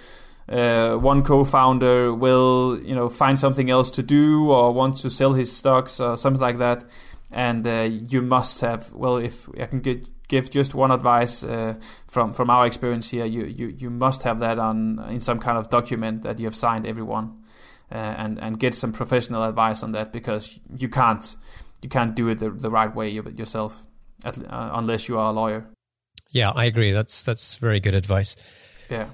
uh, one co-founder will you know find something else to do or want to sell his stocks or something like that. And uh, you must have well if i can get, give just one advice uh, from from our experience here you, you you must have that on in some kind of document that you have signed everyone uh, and and get some professional advice on that because you can't you can't do it the, the right way yourself at, uh, unless you are a lawyer. Yeah i agree. That's that's very good advice. Yeah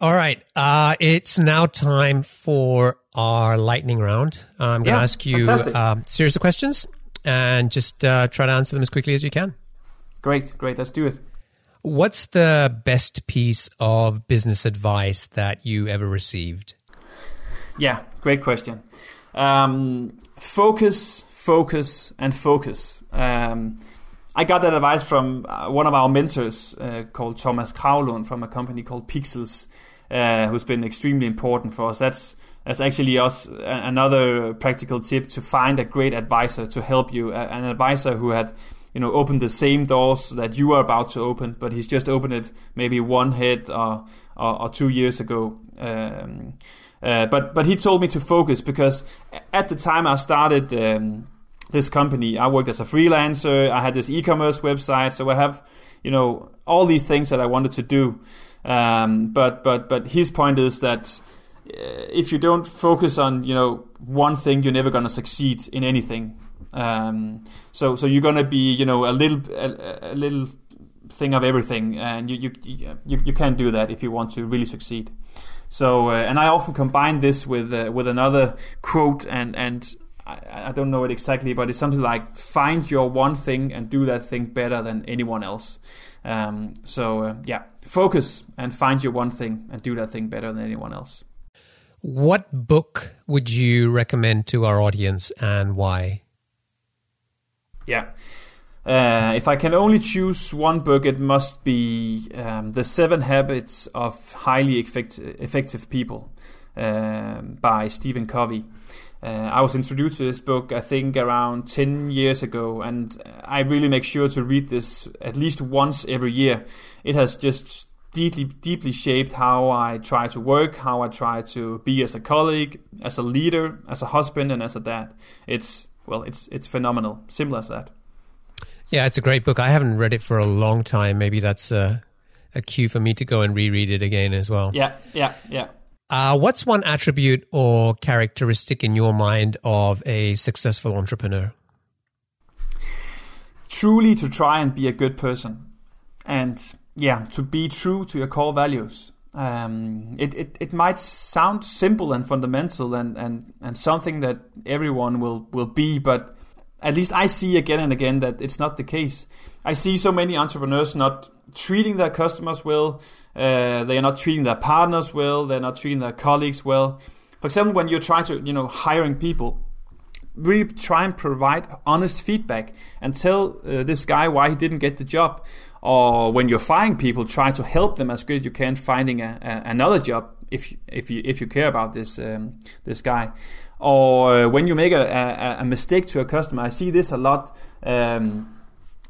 all right. Uh, it's now time for our lightning round. I'm going to yeah, ask you um, series of questions and just uh, try to answer them as quickly as you can. Great, great. Let's do it. What's the best piece of business advice that you ever received? Yeah, great question. Um, focus, focus, and focus. Um, I got that advice from uh, one of our mentors uh, called Thomas Kravlund from a company called Pixels uh, who's been extremely important for us. That's that's actually us another practical tip to find a great advisor to help you, an advisor who had you know opened the same doors that you are about to open, but he's just opened it maybe one hit or or, or two years ago. Um, uh, but but he told me to focus because at the time I started um, this company, I worked as a freelancer. I had this e-commerce website, so I have you know all these things that I wanted to do. Um, but but but his point is that uh, if you don't focus on you know one thing, you're never gonna succeed in anything. Um, so so you're gonna be you know a little a, a little think of everything, and you you you, you can't do that if you want to really succeed. So, uh, and I often combine this with uh, with another quote, and and I, I, don't know it exactly, but it's something like find your one thing and do that thing better than anyone else. Um, so uh, yeah, focus and find your one thing and do that thing better than anyone else. What book would you recommend to our audience and why? Yeah. Uh, if I can only choose one book, it must be um, The Seven Habits of Highly Effect- Effective People uh, by Stephen Covey. Uh, I was introduced to this book, I think, around 10 years ago, and I really make sure to read this at least once every year. It has just deeply, deeply shaped how I try to work, how I try to be as a colleague, as a leader, as a husband, and as a dad. It's, well, it's, it's phenomenal. Simple as that. Yeah, it's a great book. I haven't read it for a long time. Maybe that's a, a cue for me to go and reread it again as well. Yeah, yeah, yeah. Uh, what's one attribute or characteristic in your mind of a successful entrepreneur? Truly to try and be a good person. And yeah, to be true to your core values. Um, it, it, it might sound simple and fundamental and, and, and something that everyone will, will be, but at least I see again and again that it's not the case. I see so many entrepreneurs not treating their customers well. Uh, they are not treating their partners well. They're not treating their colleagues well. For example, when you're trying to, you know, hiring people, really try and provide honest feedback and tell uh, this guy why he didn't get the job. Or when you're firing people, try to help them as good as you can finding a, a, another job if if you if you care about this um, this guy or when you make a, a, mistake to a customer. I see this a lot. Um,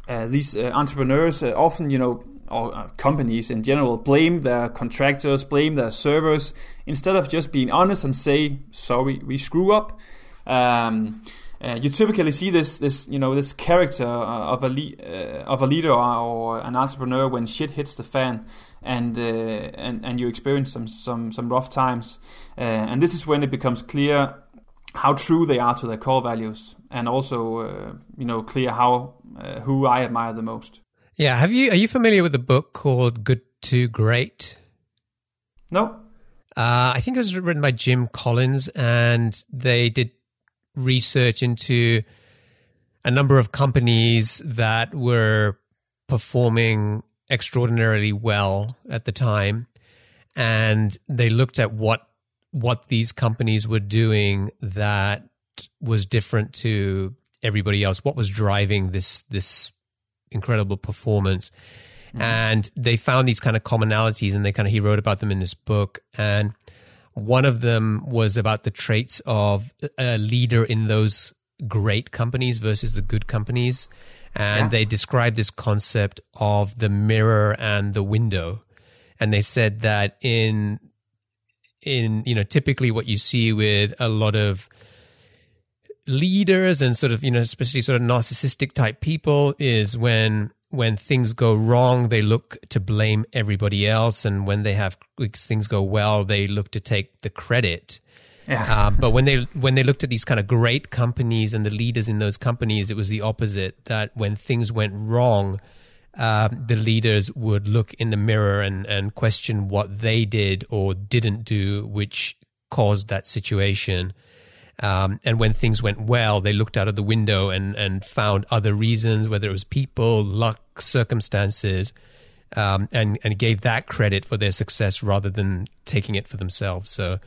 uh, these uh, entrepreneurs uh, often, you know, or uh, companies in general, blame their contractors, blame their servers, instead of just being honest and say, "Sorry, we screw up." Um, uh, you typically see this, this, you know, this character uh, of a le- of a leader or an entrepreneur when shit hits the fan, and and and you experience some some some rough times, and this is when it becomes clear how true they are to their core values, and also uh, you know clear how uh, who I admire the most. Yeah, have you are you familiar with the book called Good to Great? No. Uh, I think it was written by Jim Collins, and they did research into a number of companies that were performing extraordinarily well at the time, and they looked at what what these companies were doing that was different to everybody else. What was driving this this incredible performance? Mm-hmm. And they found these kind of commonalities, and they kind of he wrote about them in this book. And one of them was about the traits of a leader in those great companies versus the good companies. And yeah. they described this concept of the mirror and the window. And they said that in in you know typically what you see with a lot of leaders and sort of you know especially sort of narcissistic type people is when when things go wrong they look to blame everybody else and when they have things go well they look to take the credit yeah. Uh, but when they when they looked at these kind of great companies and the leaders in those companies it was the opposite that when things went wrong um, the leaders would look in the mirror and, and question what they did or didn't do, which caused that situation. Um, and when things went well, they looked out of the window and, and found other reasons, whether it was people, luck, circumstances, um, and, and gave that credit for their success rather than taking it for themselves. So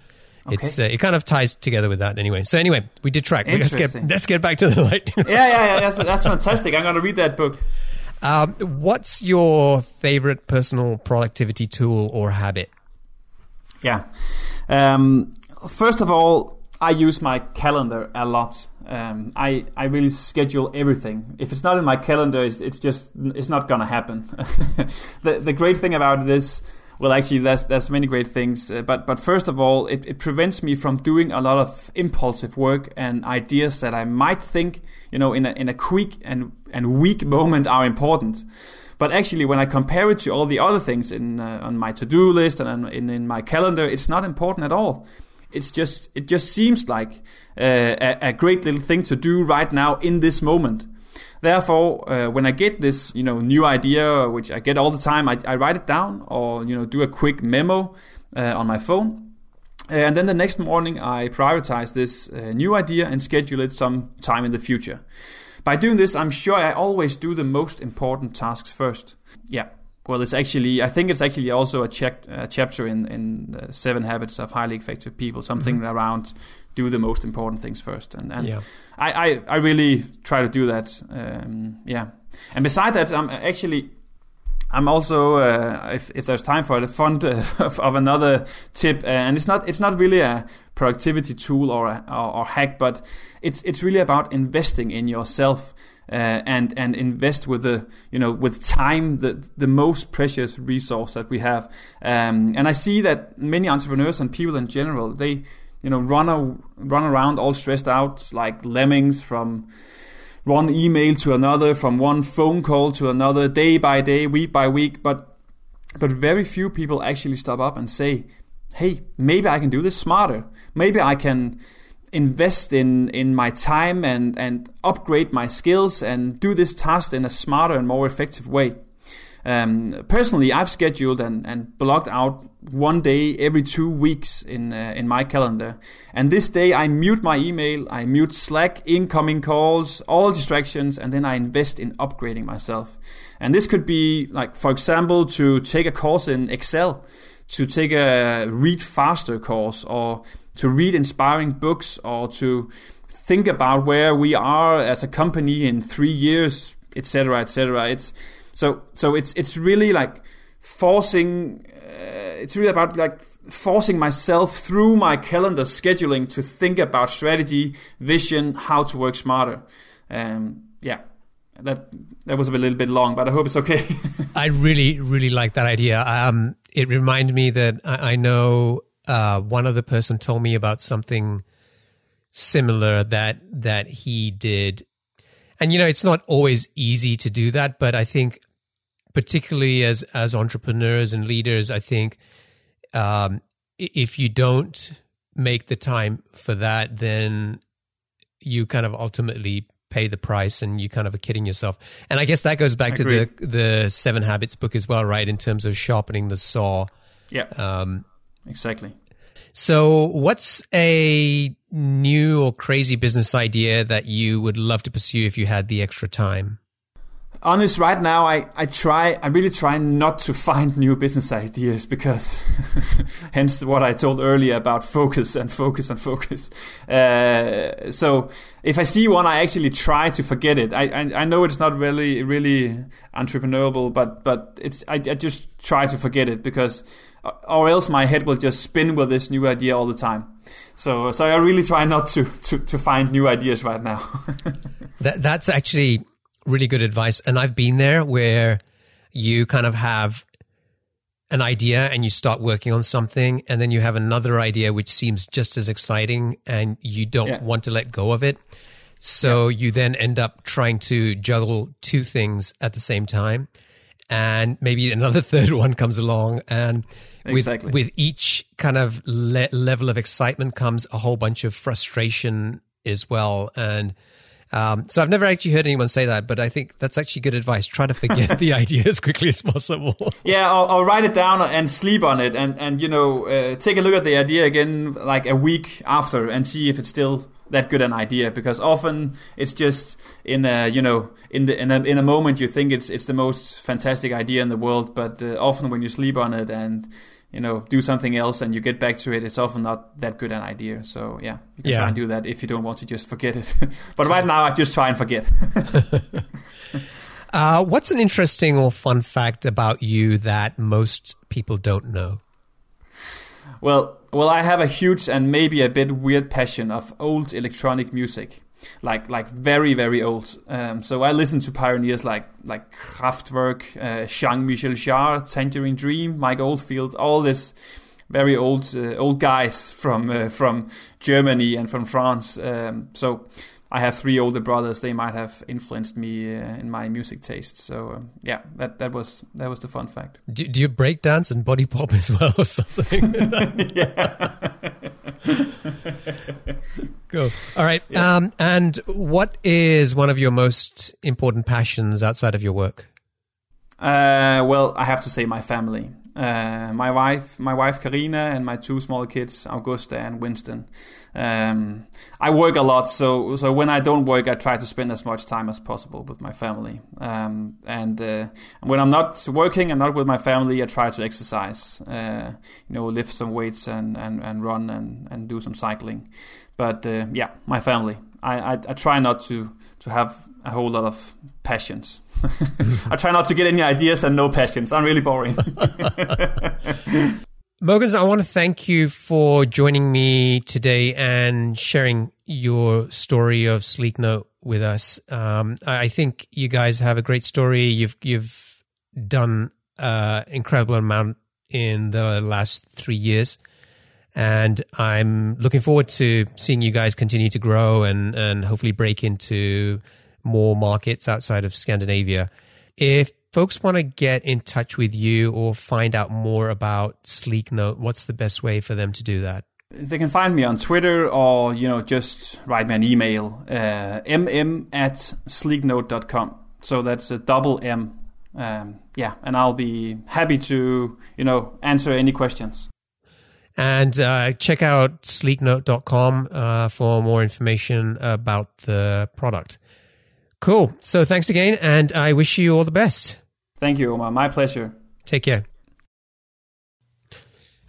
okay. it's uh, it kind of ties together with that anyway. So anyway, we did track. Let's get let's get back to the light. yeah, yeah, yeah. That's, that's fantastic. I'm going to read that book. Um, what's your favorite personal productivity tool or habit? Yeah. Um, first of all, I use my calendar a lot. Um, I I really schedule everything. If it's not in my calendar, it's, it's just it's not gonna happen. the the great thing about this well, actually, there's there's many great things, uh, but but first of all, it, it prevents me from doing a lot of impulsive work and ideas that I might think, you know, in a in a quick and and weak moment are important. But actually, when I compare it to all the other things in uh, on my to do list and in, in my calendar, it's not important at all. It's just it just seems like uh, a, a great little thing to do right now in this moment. Therefore, uh, when I get this, you know, new idea, which I get all the time, I, I write it down or you know do a quick memo uh, on my phone, and then the next morning I prioritize this uh, new idea and schedule it some time in the future. By doing this, I'm sure I always do the most important tasks first. Yeah. Well, it's actually, I think it's actually also a, check, a chapter in, in the Seven Habits of Highly Effective People, something mm-hmm. around do the most important things first. And, and yeah. I, I, I, really try to do that. Um, yeah. And beside that, I'm actually, I'm also, uh, if, if there's time for it, fond of, of another tip. Uh, and it's not, it's not really a productivity tool or, a, or, or hack, but it's, it's really about investing in yourself uh, and and invest with the you know with time the the most precious resource that we have. Um, and I see that many entrepreneurs and people in general they you know run a, run around all stressed out like lemmings from one email to another, from one phone call to another, day by day, week by week. But but very few people actually stop up and say, "Hey, maybe I can do this smarter. Maybe I can." Invest in in my time and and upgrade my skills and do this task in a smarter and more effective way. Um, personally, I've scheduled and, and blocked out one day every two weeks in uh, in my calendar. And this day, I mute my email, I mute Slack, incoming calls, all distractions, and then I invest in upgrading myself. And this could be like, for example, to take a course in Excel, to take a read faster course, or to read inspiring books or to think about where we are as a company in three years, etc., etc. It's so so it's it's really like forcing. Uh, it's really about like forcing myself through my calendar scheduling to think about strategy, vision, how to work smarter. Um, yeah, that that was a little bit long, but I hope it's okay. I really really like that idea. Um, it reminded me that I, I know uh, one other person told me about something similar that that he did, and you know, it's not always easy to do that, but I think, particularly as as entrepreneurs and leaders, I think um, if you don't make the time for that, then you kind of ultimately pay the price and you kind of are kidding yourself. And I guess that goes back to the the Seven Habits book as well, right? In terms of sharpening the saw. Yeah. Um, exactly. So, what's a new or crazy business idea that you would love to pursue if you had the extra time? Honest, right now, I, I try, I really try not to find new business ideas because, hence what I told earlier about focus and focus and focus. Uh, so, if I see one, I actually try to forget it. I, I, I know it's not really, really entrepreneurial, but, but it's, I, I just try to forget it because Uh, or else my head will just spin with this new idea all the time. So, so I really try not to to, to find new ideas right now. that, that's actually really good advice, and I've been there where you kind of have an idea and you start working on something, and then you have another idea which seems just as exciting, and you don't yeah. want to let go of it. So yeah. you then end up trying to juggle two things at the same time and maybe another third one comes along and Exactly. With, with each kind of le- level of excitement comes a whole bunch of frustration as well. And um, so I've never actually heard anyone say that, but I think that's actually good advice. Try to forget the idea as quickly as possible. Yeah, I'll, I'll, write it down and sleep on it, and and you know uh, take a look at the idea again like a week after and see if it's still that good an idea because often it's just in a you know in the in a, in a moment you think it's it's the most fantastic idea in the world but uh, often when you sleep on it and you know do something else and you get back to it it's often not that good an idea. So yeah you can yeah. try and do that if you don't want to just forget it. But right now i just try and forget. Uh, what's an interesting or fun fact about you that most people don't know? Well well, I have a huge and maybe a bit weird passion of old electronic music, like like very very old. Um, so I listen to pioneers like like Kraftwerk, uh, Jean-Michel Jarre, Tangerine Dream, Mike Oldfield, all this very old uh, old guys from uh, from Germany and from France. Um, so I have three older brothers. They might have influenced me uh, in my music taste. So um, yeah, that that was that was the fun fact. Do, do you break dance and body pop as well, or something? yeah. Cool. All right. Yeah. Um, and what is one of your most important passions outside of your work? Uh, well, I have to say my family. Uh, my wife, my wife Karina, and my two small kids, Augusta and Winston. Um, I work a lot, so so when I don't work, I try to spend as much time as possible with my family. Um, and uh, when I'm not working and not with my family, I try to exercise. Uh, you know, lift some weights and, and, and run and, and do some cycling. But uh, yeah, my family. I, I, I try not to to have a whole lot of passions. I try not to get any ideas and no passions. I'm really boring. Mogens, I want to thank you for joining me today and sharing your story of Sleeknote with us. Um, I think you guys have a great story. You've you've done an incredible amount in the last three years, and I'm looking forward to seeing you guys continue to grow and and hopefully break into more markets outside of Scandinavia. If folks want to get in touch with you or find out more about Sleeknote, what's the best way for them to do that? They can find me on Twitter or, you know, just write me an email, uh, mm at sleeknote.com. So that's a double M. Um, yeah, and I'll be happy to, you know, answer any questions. And uh, check out sleeknote.com uh, for more information about the product. Cool. So thanks again, and I wish you all the best. Thank you, Omer. My pleasure. Take care.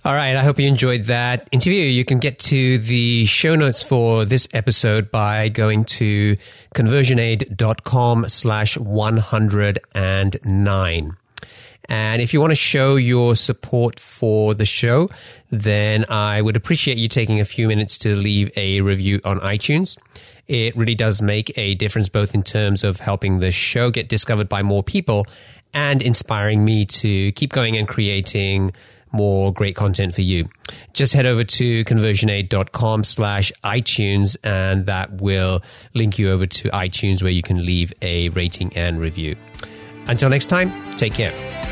All right. I hope you enjoyed that interview. You can get to the show notes for this episode by going to conversionaid.com slash 109. And if you want to show your support for the show, then I would appreciate you taking a few minutes to leave a review on iTunes. It really does make a difference both in terms of helping the show get discovered by more people and inspiring me to keep going and creating more great content for you. Just head over to conversionaid.com slash iTunes and that will link you over to iTunes where you can leave a rating and review. Until next time, take care.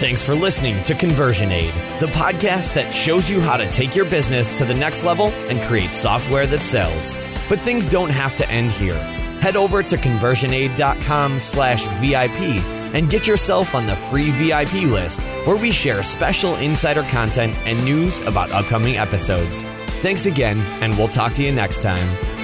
Thanks for listening to Conversion Aid, the podcast that shows you how to take your business to the next level and create software that sells. But things don't have to end here. Head over to conversionaid.com slash VIP and get yourself on the free VIP list where we share special insider content and news about upcoming episodes. Thanks again, and we'll talk to you next time.